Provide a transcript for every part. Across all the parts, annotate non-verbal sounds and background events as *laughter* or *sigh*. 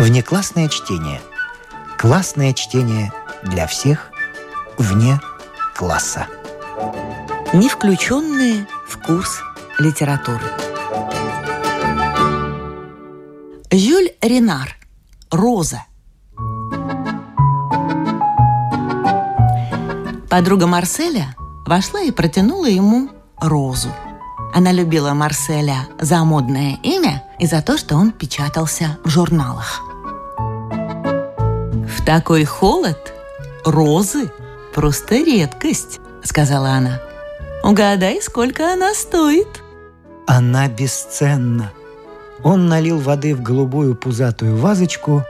Внеклассное чтение. Классное чтение для всех вне класса. Не включенные в курс литературы. Жюль Ренар. Роза. Подруга Марселя вошла и протянула ему розу. Она любила Марселя за модное имя и за то, что он печатался в журналах. «В такой холод розы просто редкость», — сказала она. «Угадай, сколько она стоит?» Она бесценна. Он налил воды в голубую пузатую вазочку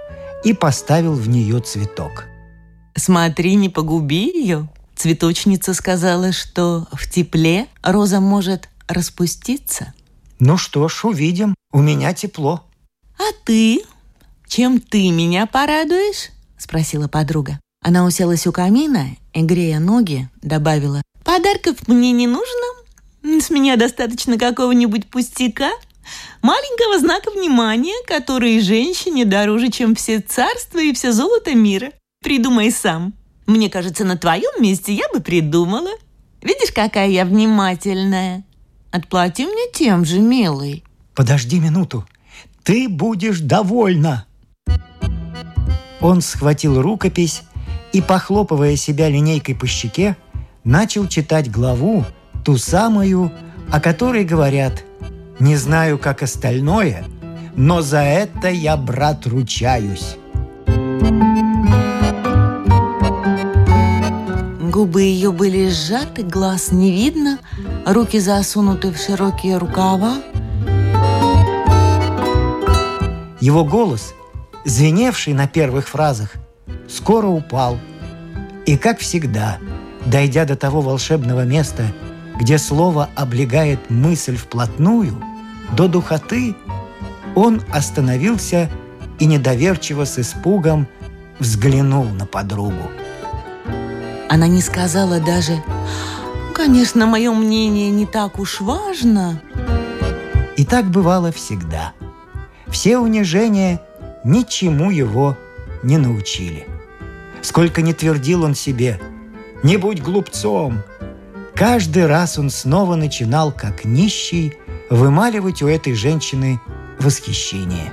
и поставил в нее цветок. «Смотри, не погуби ее», Цветочница сказала, что в тепле роза может распуститься. Ну что ж, увидим. У меня тепло. А ты? Чем ты меня порадуешь? Спросила подруга. Она уселась у камина и, грея ноги, добавила. Подарков мне не нужно. С меня достаточно какого-нибудь пустяка, маленького знака внимания, который женщине дороже, чем все царства и все золото мира. Придумай сам. Мне кажется, на твоем месте я бы придумала. Видишь, какая я внимательная. Отплати мне тем же, милый. Подожди минуту. Ты будешь довольна. Он схватил рукопись и, похлопывая себя линейкой по щеке, начал читать главу, ту самую, о которой говорят «Не знаю, как остальное, но за это я, брат, ручаюсь». Губы ее были сжаты, глаз не видно, руки засунуты в широкие рукава. Его голос, звеневший на первых фразах, скоро упал. И, как всегда, дойдя до того волшебного места, где слово облегает мысль вплотную, до духоты, он остановился и недоверчиво с испугом взглянул на подругу. Она не сказала даже «Конечно, мое мнение не так уж важно». И так бывало всегда. Все унижения ничему его не научили. Сколько не твердил он себе «Не будь глупцом!» Каждый раз он снова начинал, как нищий, вымаливать у этой женщины восхищение.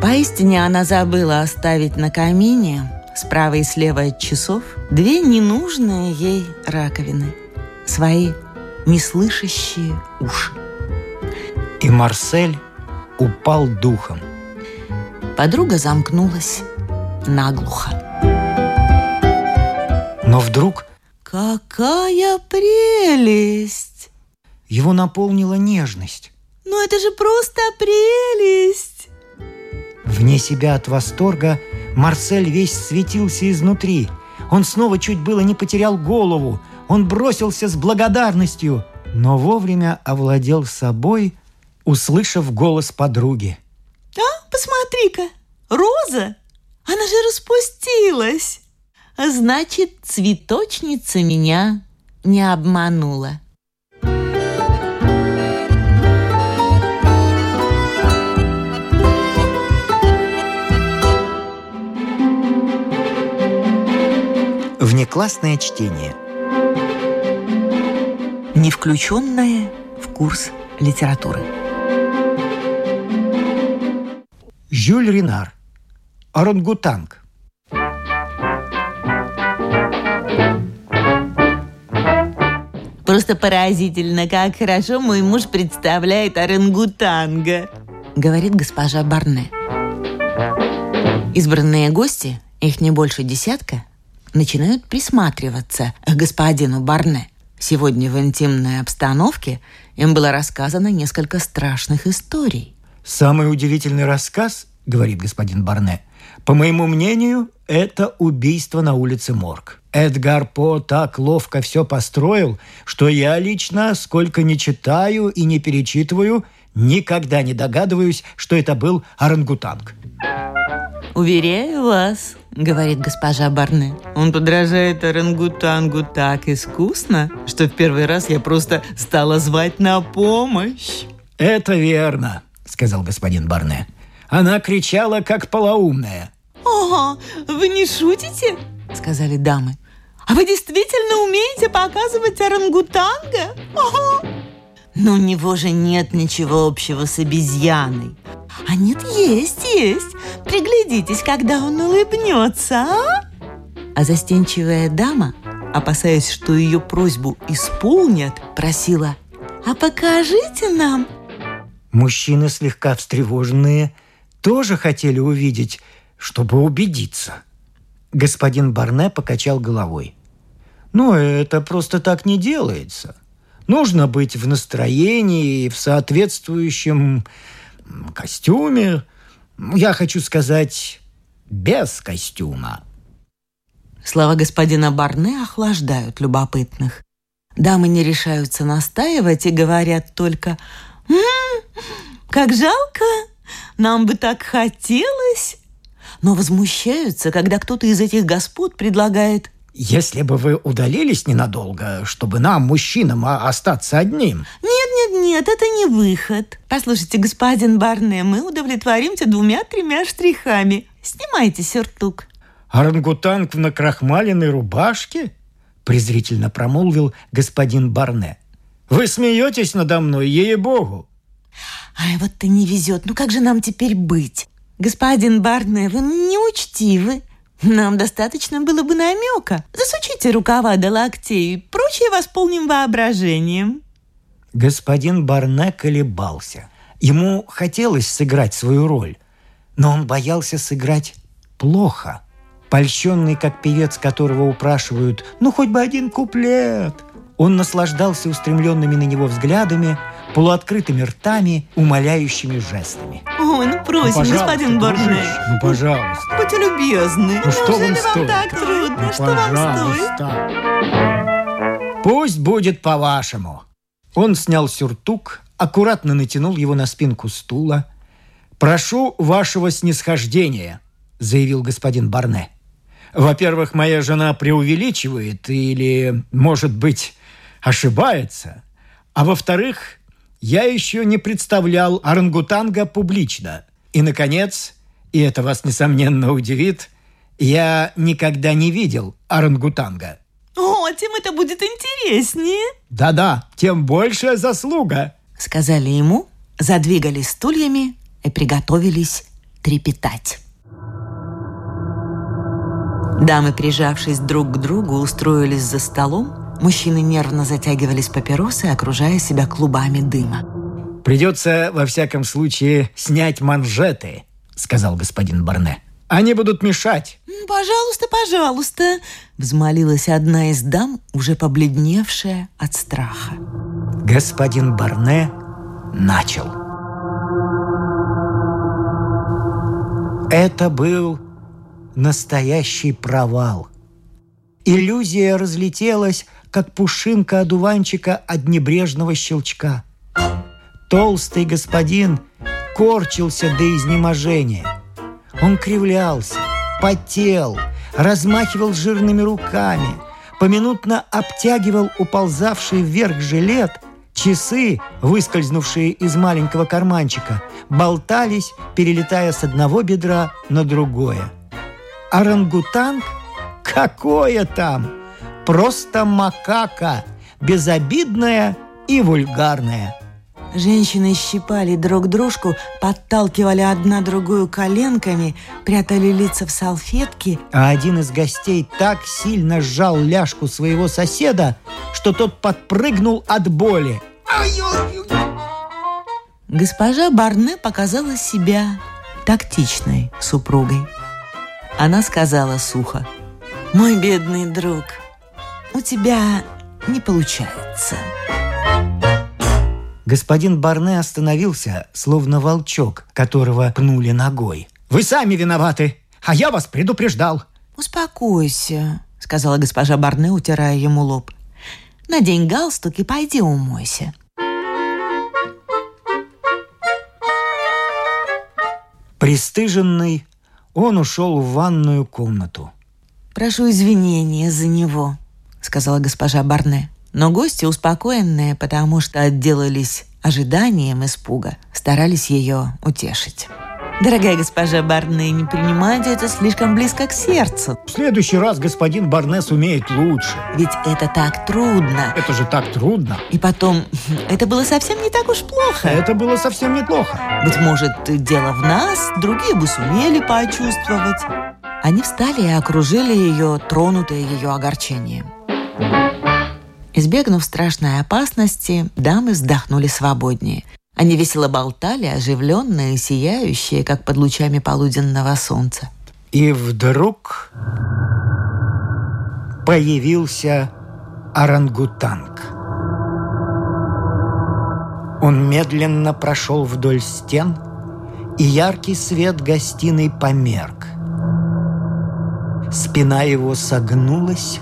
Поистине она забыла оставить на камине Справа и слева от часов две ненужные ей раковины. Свои неслышащие уши. И Марсель упал духом. Подруга замкнулась наглухо. Но вдруг... Какая прелесть! Его наполнила нежность. Ну это же просто прелесть! Вне себя от восторга – Марсель весь светился изнутри. Он снова чуть было не потерял голову. Он бросился с благодарностью, но вовремя овладел собой, услышав голос подруги. «А, посмотри-ка, роза! Она же распустилась! Значит, цветочница меня не обманула». Внеклассное чтение. Не включенное в курс литературы. Жюль Ренар. Орангутанг. Просто поразительно, как хорошо мой муж представляет орангутанга, говорит госпожа Барне. Избранные гости, их не больше десятка, начинают присматриваться к господину Барне. Сегодня в интимной обстановке им было рассказано несколько страшных историй. «Самый удивительный рассказ, — говорит господин Барне, — по моему мнению, это убийство на улице Морг. Эдгар По так ловко все построил, что я лично, сколько не читаю и не перечитываю, никогда не догадываюсь, что это был орангутанг. «Уверяю вас, — говорит госпожа Барне, — он подражает орангутангу так искусно, что в первый раз я просто стала звать на помощь». «Это верно», — сказал господин Барне. Она кричала, как полоумная. «Ого, вы не шутите?» — сказали дамы. «А вы действительно умеете показывать орангутанга? Ого!» Но у него же нет ничего общего с обезьяной. А нет, есть, есть. Приглядитесь, когда он улыбнется, а? А застенчивая дама, опасаясь, что ее просьбу исполнят, просила «А покажите нам!» Мужчины, слегка встревоженные, тоже хотели увидеть, чтобы убедиться. Господин Барне покачал головой. «Ну, это просто так не делается. Нужно быть в настроении, в соответствующем костюме. Я хочу сказать, без костюма». Слова господина Барне охлаждают любопытных. Дамы не решаются настаивать и говорят только «М -м, «Как жалко! Нам бы так хотелось!» Но возмущаются, когда кто-то из этих господ предлагает «Если бы вы удалились ненадолго, чтобы нам, мужчинам, остаться одним». «Нет, нет, нет, это не выход. Послушайте, господин Барне, мы удовлетворимся двумя-тремя штрихами. Снимайте сюртук». «Орангутанг в накрахмаленной рубашке?» презрительно промолвил господин Барне. «Вы смеетесь надо мной, ей-богу!» «Ай, вот ты не везет. Ну как же нам теперь быть? Господин Барне, вы неучтивы. Нам достаточно было бы намека. Засучите рукава до локтей, прочее восполним воображением». Господин Барне колебался. Ему хотелось сыграть свою роль, но он боялся сыграть плохо – польщенный, как певец, которого упрашивают «ну хоть бы один куплет». Он наслаждался устремленными на него взглядами, полуоткрытыми ртами, умоляющими жестами. Ой, ну просим, ну, господин Барне. Ну, пожалуйста. Будьте любезны. Ну, что вам стоит? вам так трудно? Ну, что вам стоит? Пусть будет по-вашему. Он снял сюртук, аккуратно натянул его на спинку стула. «Прошу вашего снисхождения», — заявил господин Барне. Во-первых, моя жена преувеличивает или, может быть, ошибается. А во-вторых, я еще не представлял орангутанга публично. И, наконец, и это вас, несомненно, удивит, я никогда не видел орангутанга. О, тем это будет интереснее. Да-да, тем большая заслуга. Сказали ему, задвигали стульями и приготовились трепетать. Дамы, прижавшись друг к другу, устроились за столом. Мужчины нервно затягивались папиросы, окружая себя клубами дыма. «Придется, во всяком случае, снять манжеты», — сказал господин Барне. «Они будут мешать». «Пожалуйста, пожалуйста», — взмолилась одна из дам, уже побледневшая от страха. Господин Барне начал. Это был настоящий провал. Иллюзия разлетелась, как пушинка одуванчика от небрежного щелчка. Толстый господин корчился до изнеможения. Он кривлялся, потел, размахивал жирными руками, поминутно обтягивал уползавший вверх жилет, часы, выскользнувшие из маленького карманчика, болтались, перелетая с одного бедра на другое – Орангутанг? Какое там? Просто макака, безобидная и вульгарная. Женщины щипали друг дружку, подталкивали одна другую коленками, прятали лица в салфетки. А один из гостей так сильно сжал ляжку своего соседа, что тот подпрыгнул от боли. Госпожа Барне показала себя тактичной супругой. Она сказала сухо. «Мой бедный друг, у тебя не получается». Господин Барне остановился, словно волчок, которого пнули ногой. «Вы сами виноваты, а я вас предупреждал». «Успокойся», — сказала госпожа Барне, утирая ему лоб. «Надень галстук и пойди умойся». Престыженный он ушел в ванную комнату. «Прошу извинения за него», — сказала госпожа Барне. Но гости, успокоенные, потому что отделались ожиданием испуга, старались ее утешить. Дорогая госпожа Барне, не принимайте это слишком близко к сердцу. В следующий раз господин Барне сумеет лучше. Ведь это так трудно. Это же так трудно. И потом, *laughs* это было совсем не так уж плохо. Это было совсем неплохо. Быть может, дело в нас, другие бы сумели почувствовать. Они встали и окружили ее, тронутые ее огорчением. Избегнув страшной опасности, дамы вздохнули свободнее. Они весело болтали, оживленные, сияющие, как под лучами полуденного солнца. И вдруг появился орангутанг. Он медленно прошел вдоль стен, и яркий свет гостиной померк. Спина его согнулась,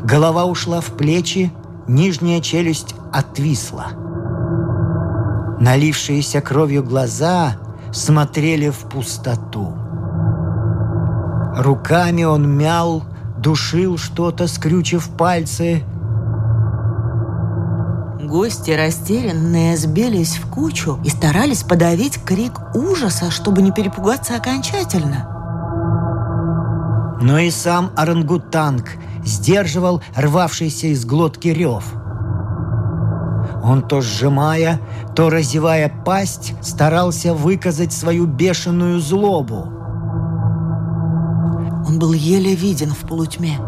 голова ушла в плечи, нижняя челюсть отвисла. Налившиеся кровью глаза смотрели в пустоту. Руками он мял, душил что-то, скрючив пальцы. Гости, растерянные, сбились в кучу и старались подавить крик ужаса, чтобы не перепугаться окончательно. Но и сам орангутанг сдерживал рвавшийся из глотки рев. Он то сжимая, то разевая пасть, старался выказать свою бешеную злобу. Он был еле виден в полутьме.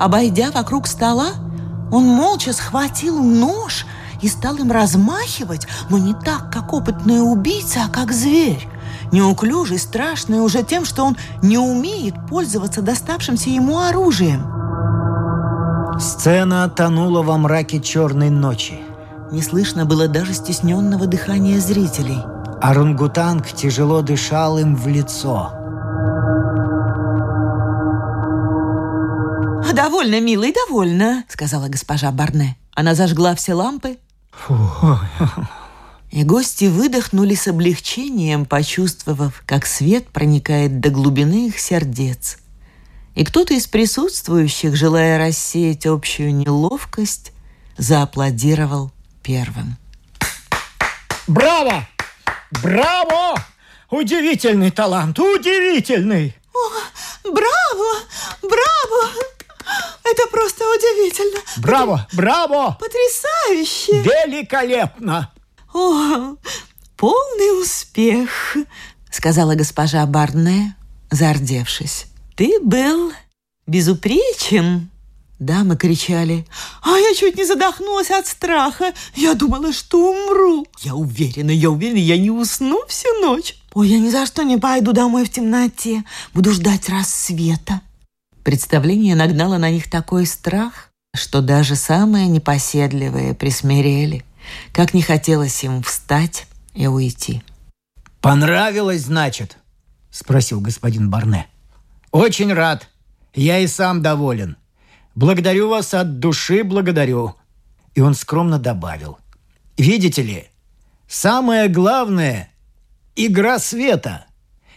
Обойдя вокруг стола, он молча схватил нож и стал им размахивать, но не так, как опытный убийца, а как зверь. Неуклюжий, страшный уже тем, что он не умеет пользоваться доставшимся ему оружием. Сцена тонула во мраке черной ночи. Не слышно было даже стесненного дыхания зрителей. Орангутанг тяжело дышал им в лицо. «Довольно, милый, довольно», — сказала госпожа Барне. Она зажгла все лампы. Фу. И гости выдохнули с облегчением, почувствовав, как свет проникает до глубины их сердец. И кто-то из присутствующих, желая рассеять общую неловкость, зааплодировал первым. Браво! Браво! Удивительный талант, удивительный! О, браво! Браво! Это просто удивительно! Браво! Браво! Потрясающе! Великолепно! «О, полный успех!» — сказала госпожа Барне, зардевшись. «Ты был безупречен!» Дамы кричали. «А я чуть не задохнулась от страха. Я думала, что умру. Я уверена, я уверена, я не усну всю ночь. Ой, я ни за что не пойду домой в темноте. Буду ждать рассвета». Представление нагнало на них такой страх, что даже самые непоседливые присмирели. Как не хотелось им встать и уйти. «Понравилось, значит?» – спросил господин Барне. «Очень рад. Я и сам доволен. Благодарю вас от души, благодарю». И он скромно добавил. «Видите ли, самое главное – игра света.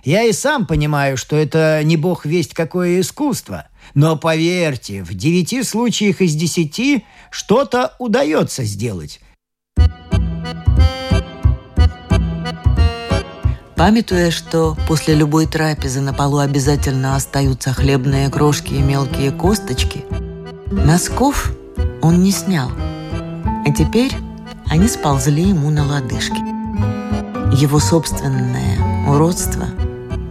Я и сам понимаю, что это не бог весть какое искусство, но поверьте, в девяти случаях из десяти что-то удается сделать. Памятуя, что после любой трапезы на полу обязательно остаются хлебные крошки и мелкие косточки, носков он не снял. А теперь они сползли ему на лодыжки. Его собственное уродство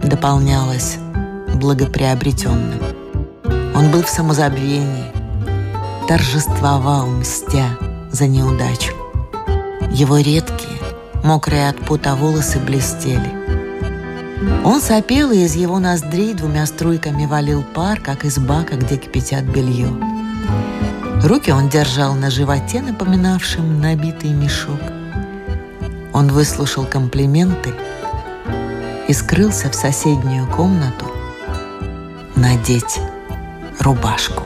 дополнялось благоприобретенным. Он был в самозабвении, торжествовал, мстя за неудачу. Его редкие, мокрые от пота волосы блестели. Он сопел, и из его ноздрей двумя струйками валил пар, как из бака, где кипятят белье. Руки он держал на животе, напоминавшем набитый мешок. Он выслушал комплименты и скрылся в соседнюю комнату надеть рубашку.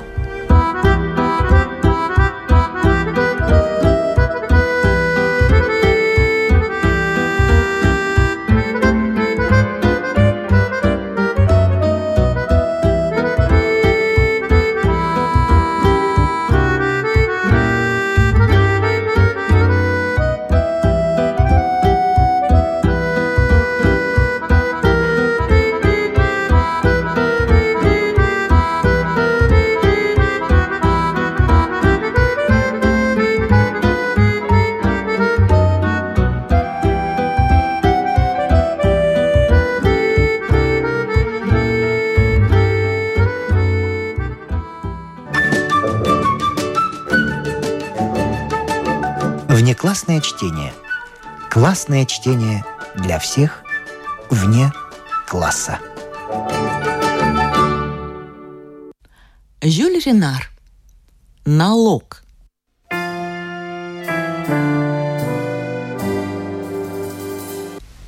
Внеклассное чтение. Классное чтение для всех вне класса. Жюль Ренар. Налог.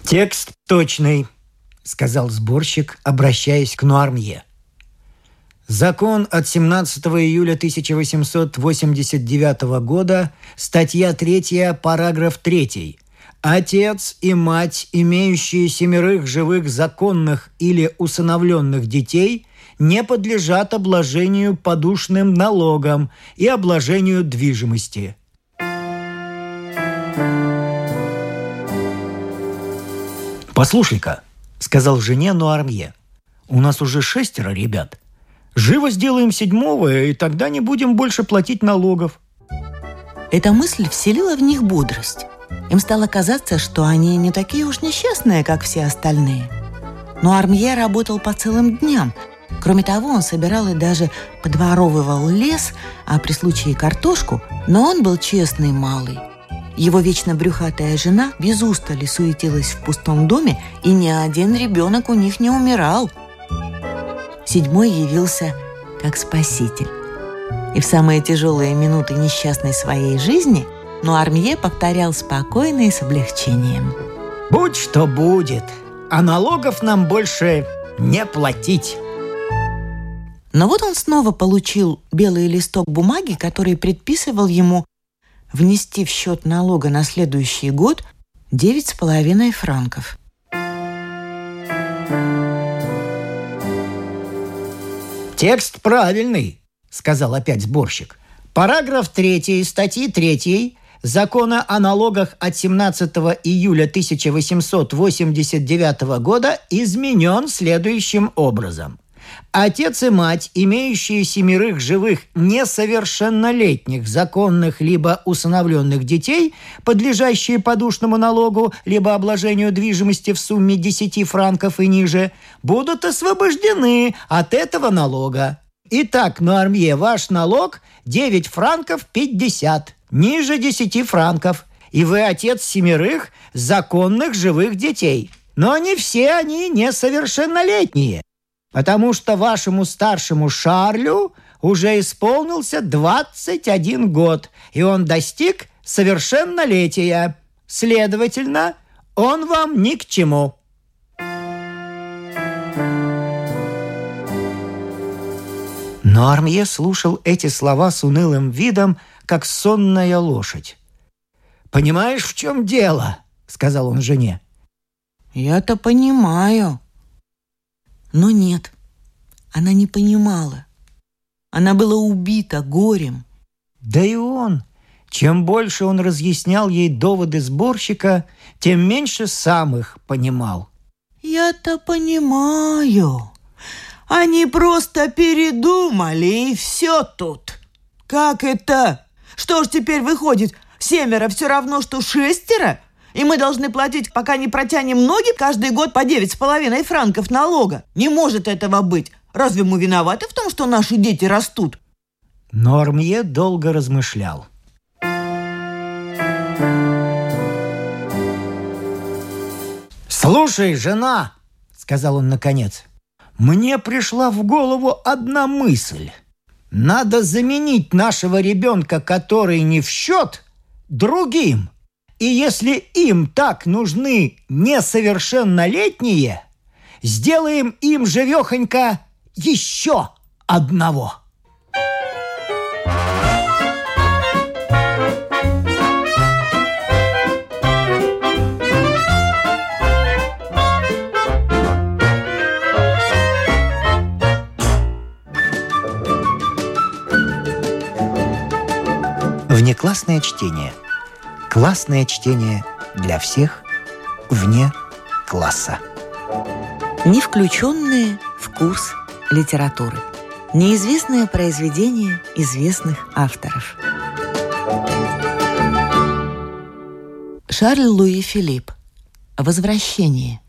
Текст точный, сказал сборщик, обращаясь к Нуармье. Закон от 17 июля 1889 года, статья 3, параграф 3. Отец и мать, имеющие семерых живых законных или усыновленных детей, не подлежат обложению подушным налогом и обложению движимости. «Послушай-ка», — сказал жене Нуармье, — «у нас уже шестеро ребят. Живо сделаем седьмого, и тогда не будем больше платить налогов». Эта мысль вселила в них бодрость. Им стало казаться, что они не такие уж несчастные, как все остальные. Но Армье работал по целым дням. Кроме того, он собирал и даже подворовывал лес, а при случае картошку, но он был честный малый – его вечно брюхатая жена без устали суетилась в пустом доме, и ни один ребенок у них не умирал. Седьмой явился как спаситель. И в самые тяжелые минуты несчастной своей жизни но Армье повторял спокойно и с облегчением. «Будь что будет, а налогов нам больше не платить». Но вот он снова получил белый листок бумаги, который предписывал ему внести в счет налога на следующий год девять с половиной франков. «Текст правильный», — сказал опять сборщик. «Параграф 3 статьи 3 Закона о налогах от 17 июля 1889 года изменен следующим образом – Отец и мать, имеющие семерых живых несовершеннолетних законных либо усыновленных детей, подлежащие подушному налогу либо обложению движимости в сумме 10 франков и ниже, будут освобождены от этого налога. Итак, на армье ваш налог 9 франков 50, ниже 10 франков, и вы отец семерых законных живых детей. Но не все они несовершеннолетние потому что вашему старшему Шарлю уже исполнился 21 год, и он достиг совершеннолетия. Следовательно, он вам ни к чему». Но Армье слушал эти слова с унылым видом, как сонная лошадь. «Понимаешь, в чем дело?» — сказал он жене. «Я-то понимаю», но нет, она не понимала. Она была убита горем. Да и он. Чем больше он разъяснял ей доводы сборщика, тем меньше сам их понимал. «Я-то понимаю. Они просто передумали, и все тут. Как это? Что ж теперь выходит, семеро все равно, что шестеро?» И мы должны платить, пока не протянем ноги, каждый год по девять с половиной франков налога. Не может этого быть. Разве мы виноваты в том, что наши дети растут? Нормье долго размышлял. «Слушай, жена!» — сказал он наконец. «Мне пришла в голову одна мысль. Надо заменить нашего ребенка, который не в счет, другим. И если им так нужны несовершеннолетние, сделаем им живехонько еще одного. Внеклассное чтение – Классное чтение для всех вне класса. Не включенные в курс литературы. Неизвестное произведение известных авторов. Шарль Луи Филипп. Возвращение.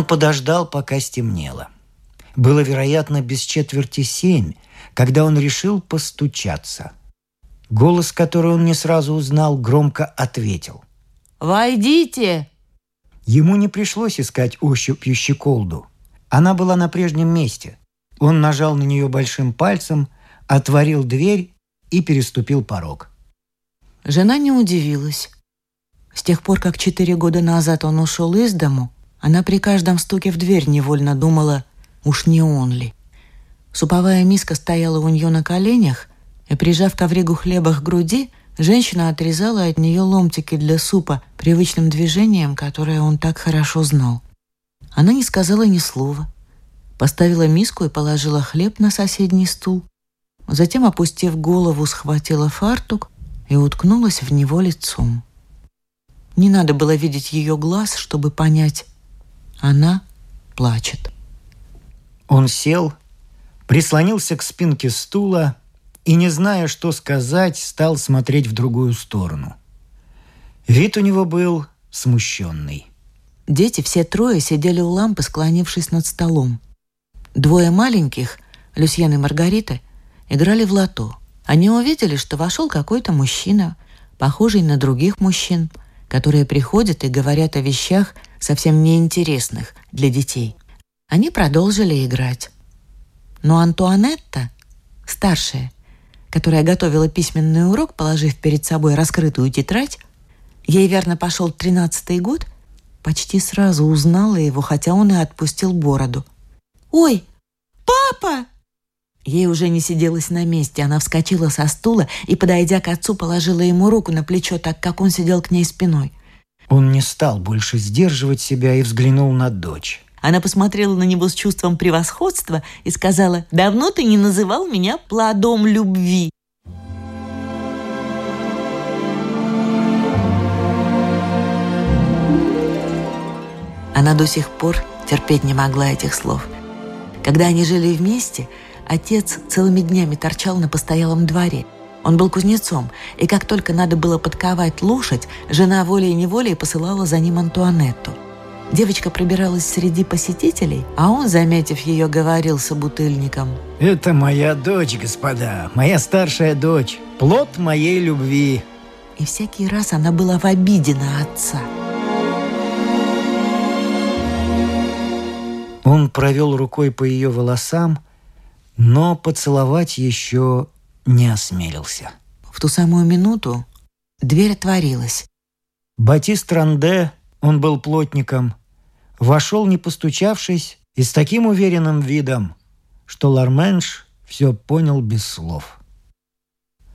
Он подождал, пока стемнело. Было, вероятно, без четверти семь, когда он решил постучаться. Голос, который он не сразу узнал, громко ответил. «Войдите!» Ему не пришлось искать ощупью щеколду. Она была на прежнем месте. Он нажал на нее большим пальцем, отворил дверь и переступил порог. Жена не удивилась. С тех пор, как четыре года назад он ушел из дому, она при каждом стуке в дверь невольно думала, уж не он ли. Суповая миска стояла у нее на коленях, и, прижав ковригу хлеба к груди, женщина отрезала от нее ломтики для супа привычным движением, которое он так хорошо знал. Она не сказала ни слова. Поставила миску и положила хлеб на соседний стул. Затем, опустив голову, схватила фартук и уткнулась в него лицом. Не надо было видеть ее глаз, чтобы понять, она плачет. Он сел, прислонился к спинке стула и, не зная, что сказать, стал смотреть в другую сторону. Вид у него был смущенный. Дети все трое сидели у лампы, склонившись над столом. Двое маленьких, Люсьен и Маргарита, играли в лото. Они увидели, что вошел какой-то мужчина, похожий на других мужчин, которые приходят и говорят о вещах, совсем неинтересных для детей. Они продолжили играть. Но Антуанетта, старшая, которая готовила письменный урок, положив перед собой раскрытую тетрадь, ей верно пошел тринадцатый год, почти сразу узнала его, хотя он и отпустил бороду. «Ой, папа!» Ей уже не сиделось на месте. Она вскочила со стула и, подойдя к отцу, положила ему руку на плечо, так как он сидел к ней спиной. Он не стал больше сдерживать себя и взглянул на дочь. Она посмотрела на него с чувством превосходства и сказала, «Давно ты не называл меня плодом любви». Она до сих пор терпеть не могла этих слов. Когда они жили вместе, отец целыми днями торчал на постоялом дворе. Он был кузнецом, и как только надо было подковать лошадь, жена волей-неволей посылала за ним Антуанетту – Девочка пробиралась среди посетителей, а он, заметив ее, говорил собутыльником. «Это моя дочь, господа, моя старшая дочь, плод моей любви». И всякий раз она была в обиде на отца. Он провел рукой по ее волосам, но поцеловать еще не осмелился. В ту самую минуту дверь отворилась. Батист Ранде, он был плотником, вошел, не постучавшись, и с таким уверенным видом, что Ларменш все понял без слов.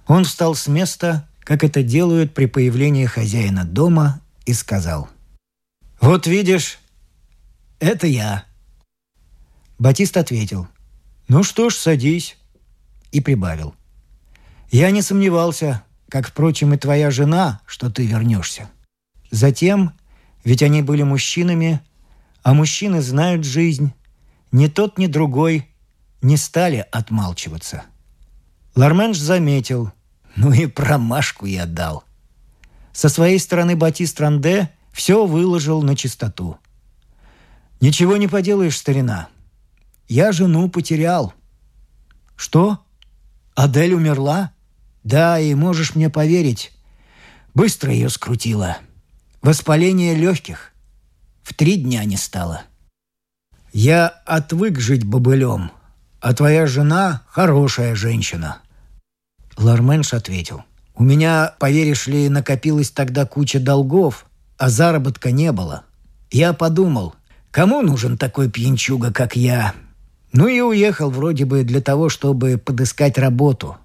Он встал с места, как это делают при появлении хозяина дома, и сказал, «Вот видишь, это я». Батист ответил, «Ну что ж, садись», и прибавил. «Я не сомневался, как, впрочем, и твоя жена, что ты вернешься». Затем, ведь они были мужчинами, а мужчины знают жизнь. Ни тот, ни другой не стали отмалчиваться. Ларменш заметил. Ну и промашку я дал. Со своей стороны Батист Ранде все выложил на чистоту. «Ничего не поделаешь, старина. Я жену потерял». «Что? Адель умерла?» «Да, и можешь мне поверить. Быстро ее скрутило. Воспаление легких. В три дня не стало. Я отвык жить бобылем, а твоя жена – хорошая женщина. Ларменш ответил. У меня, поверишь ли, накопилась тогда куча долгов, а заработка не было. Я подумал, кому нужен такой пьянчуга, как я? Ну и уехал вроде бы для того, чтобы подыскать работу.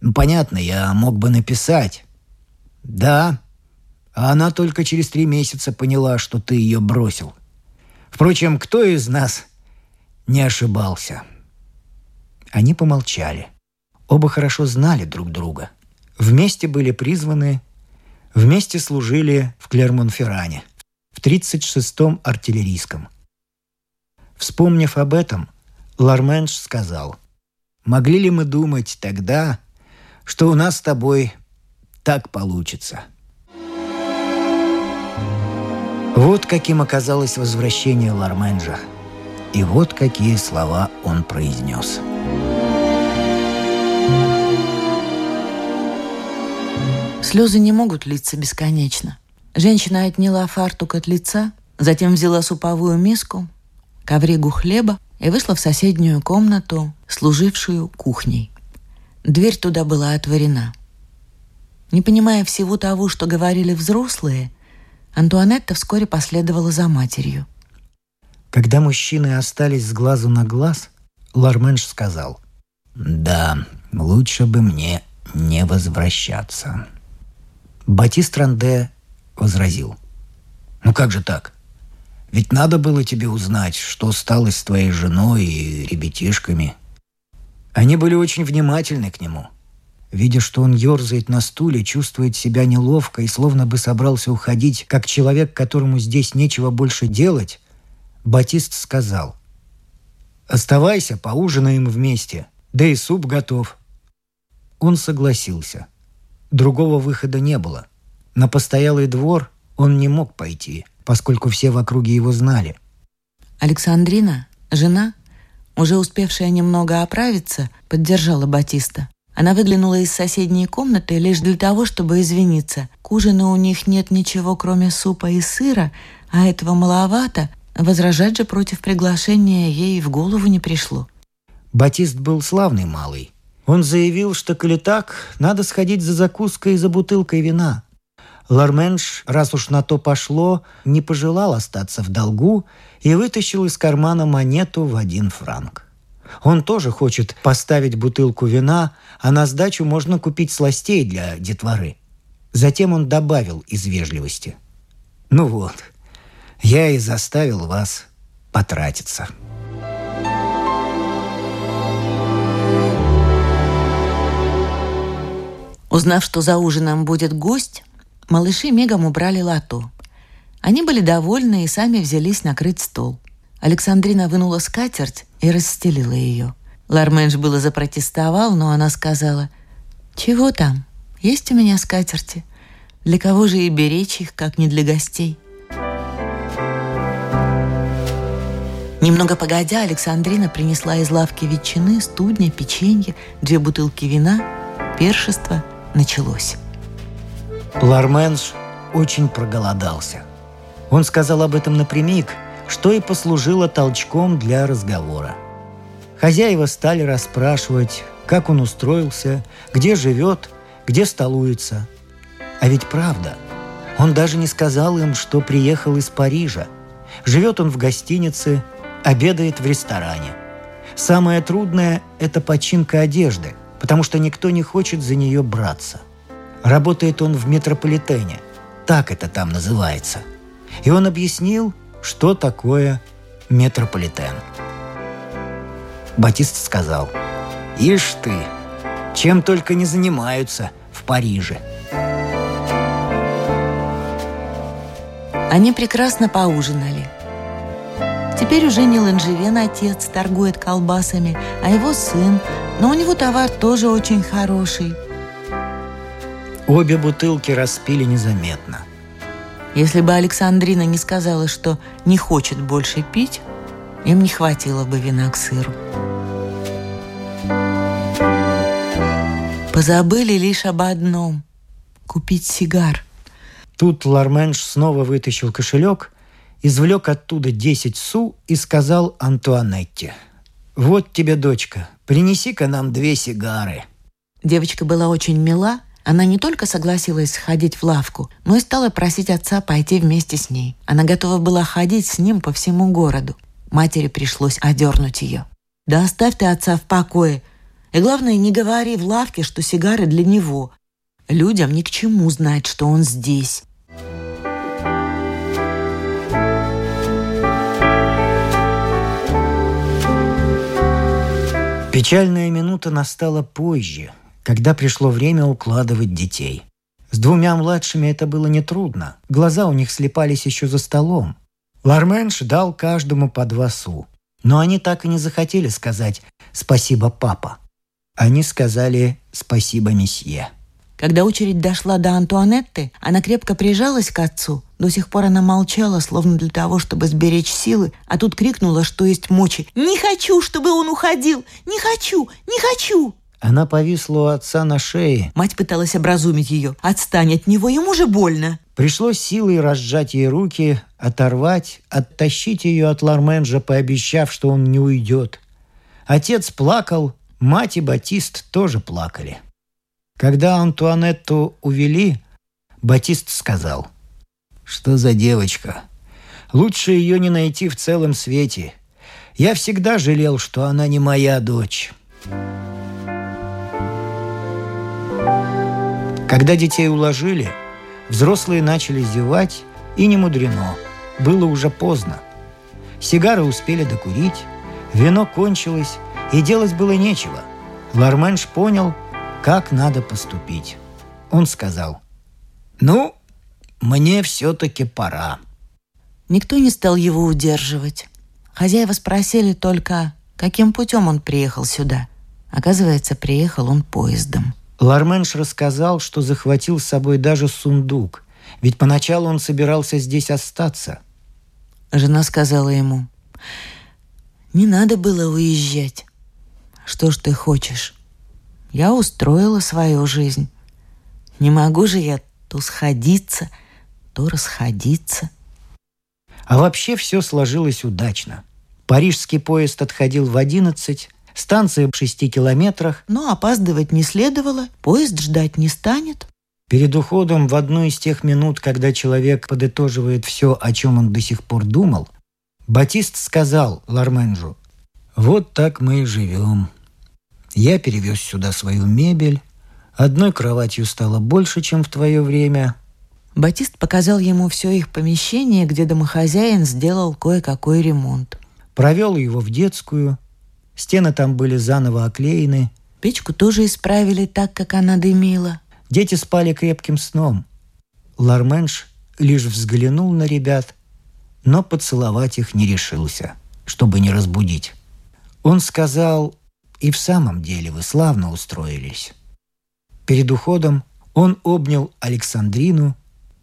Ну, понятно, я мог бы написать. Да, а она только через три месяца поняла, что ты ее бросил. Впрочем, кто из нас не ошибался?» Они помолчали. Оба хорошо знали друг друга. Вместе были призваны, вместе служили в Клермонферране, в 36-м артиллерийском. Вспомнив об этом, Ларменш сказал, «Могли ли мы думать тогда, что у нас с тобой так получится?» Вот каким оказалось возвращение Ларменджа. И вот какие слова он произнес. Слезы не могут литься бесконечно. Женщина отняла фартук от лица, затем взяла суповую миску, ковригу хлеба и вышла в соседнюю комнату, служившую кухней. Дверь туда была отворена. Не понимая всего того, что говорили взрослые, Антуанетта вскоре последовала за матерью. Когда мужчины остались с глазу на глаз, Ларменш сказал, «Да, лучше бы мне не возвращаться». Батист Ранде возразил, «Ну как же так? Ведь надо было тебе узнать, что стало с твоей женой и ребятишками». Они были очень внимательны к нему – Видя, что он ерзает на стуле, чувствует себя неловко и словно бы собрался уходить, как человек, которому здесь нечего больше делать, Батист сказал, «Оставайся, поужинаем вместе, да и суп готов». Он согласился. Другого выхода не было. На постоялый двор он не мог пойти, поскольку все в округе его знали. Александрина, жена, уже успевшая немного оправиться, поддержала Батиста. Она выглянула из соседней комнаты лишь для того, чтобы извиниться. К ужину у них нет ничего, кроме супа и сыра, а этого маловато. Возражать же против приглашения ей в голову не пришло. Батист был славный малый. Он заявил, что, коли так, надо сходить за закуской и за бутылкой вина. Ларменш, раз уж на то пошло, не пожелал остаться в долгу и вытащил из кармана монету в один франк. Он тоже хочет поставить бутылку вина, а на сдачу можно купить сластей для детворы. Затем он добавил из вежливости. «Ну вот, я и заставил вас потратиться». Узнав, что за ужином будет гость, малыши мигом убрали лото. Они были довольны и сами взялись накрыть стол. Александрина вынула скатерть и расстелила ее. Ларменш было запротестовал, но она сказала, «Чего там? Есть у меня скатерти. Для кого же и беречь их, как не для гостей?» Немного погодя, Александрина принесла из лавки ветчины, студня, печенье, две бутылки вина. Першество началось. Ларменш очень проголодался. Он сказал об этом напрямик – что и послужило толчком для разговора. Хозяева стали расспрашивать, как он устроился, где живет, где столуется. А ведь правда, он даже не сказал им, что приехал из Парижа. Живет он в гостинице, обедает в ресторане. Самое трудное – это починка одежды, потому что никто не хочет за нее браться. Работает он в метрополитене, так это там называется. И он объяснил, что такое метрополитен. Батист сказал, «Ишь ты, чем только не занимаются в Париже». Они прекрасно поужинали. Теперь уже не Ланжевен отец торгует колбасами, а его сын, но у него товар тоже очень хороший. Обе бутылки распили незаметно. Если бы Александрина не сказала, что не хочет больше пить, им не хватило бы вина к сыру. Позабыли лишь об одном – купить сигар. Тут Ларменш снова вытащил кошелек, извлек оттуда 10 су и сказал Антуанетте – «Вот тебе, дочка, принеси-ка нам две сигары». Девочка была очень мила она не только согласилась ходить в лавку, но и стала просить отца пойти вместе с ней. Она готова была ходить с ним по всему городу. Матери пришлось одернуть ее. «Да оставь ты отца в покое. И главное, не говори в лавке, что сигары для него. Людям ни к чему знать, что он здесь». Печальная минута настала позже, когда пришло время укладывать детей. С двумя младшими это было нетрудно. Глаза у них слепались еще за столом. Ларменш дал каждому по два су. Но они так и не захотели сказать «спасибо, папа». Они сказали «спасибо, месье». Когда очередь дошла до Антуанетты, она крепко прижалась к отцу, До сих пор она молчала, словно для того, чтобы сберечь силы, а тут крикнула, что есть мочи. «Не хочу, чтобы он уходил! Не хочу! Не хочу!» Она повисла у отца на шее. Мать пыталась образумить ее. «Отстань от него, ему же больно!» Пришлось силой разжать ей руки, оторвать, оттащить ее от Ларменджа, пообещав, что он не уйдет. Отец плакал, мать и Батист тоже плакали. Когда Антуанетту увели, Батист сказал, «Что за девочка? Лучше ее не найти в целом свете. Я всегда жалел, что она не моя дочь». Когда детей уложили – Взрослые начали зевать, и не мудрено. Было уже поздно. Сигары успели докурить, вино кончилось, и делать было нечего. Ларменш понял, как надо поступить. Он сказал, «Ну, мне все-таки пора». Никто не стал его удерживать. Хозяева спросили только, каким путем он приехал сюда. Оказывается, приехал он поездом. Ларменш рассказал, что захватил с собой даже сундук, ведь поначалу он собирался здесь остаться. Жена сказала ему, «Не надо было уезжать. Что ж ты хочешь? Я устроила свою жизнь. Не могу же я то сходиться, то расходиться». А вообще все сложилось удачно. Парижский поезд отходил в одиннадцать, Станция в шести километрах. Но опаздывать не следовало, поезд ждать не станет. Перед уходом в одну из тех минут, когда человек подытоживает все, о чем он до сих пор думал, Батист сказал Ларменжу, «Вот так мы и живем. Я перевез сюда свою мебель, одной кроватью стало больше, чем в твое время». Батист показал ему все их помещение, где домохозяин сделал кое-какой ремонт. Провел его в детскую, Стены там были заново оклеены. Печку тоже исправили так, как она дымила. Дети спали крепким сном. Ларменш лишь взглянул на ребят, но поцеловать их не решился, чтобы не разбудить. Он сказал, и в самом деле вы славно устроились. Перед уходом он обнял Александрину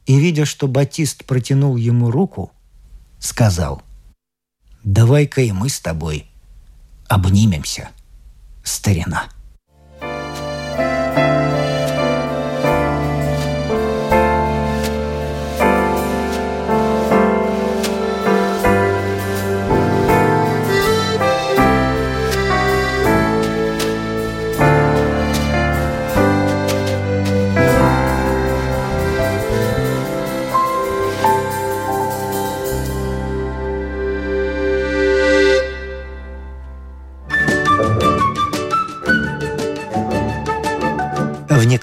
и, видя, что Батист протянул ему руку, сказал, «Давай-ка и мы с тобой обнимемся, старина.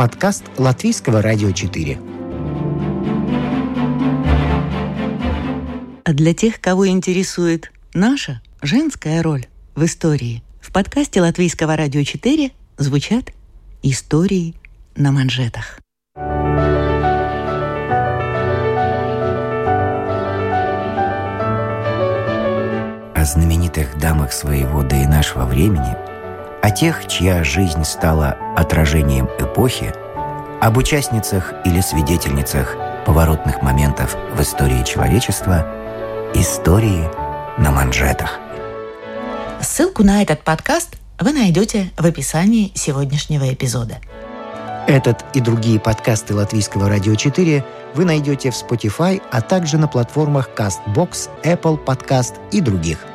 Подкаст Латвийского радио 4. А для тех, кого интересует наша женская роль в истории, в подкасте Латвийского радио 4 звучат истории на манжетах. О знаменитых дамах своего да и нашего времени – о тех, чья жизнь стала отражением эпохи, об участницах или свидетельницах поворотных моментов в истории человечества, истории на манжетах. Ссылку на этот подкаст вы найдете в описании сегодняшнего эпизода. Этот и другие подкасты Латвийского радио 4 вы найдете в Spotify, а также на платформах CastBox, Apple Podcast и других –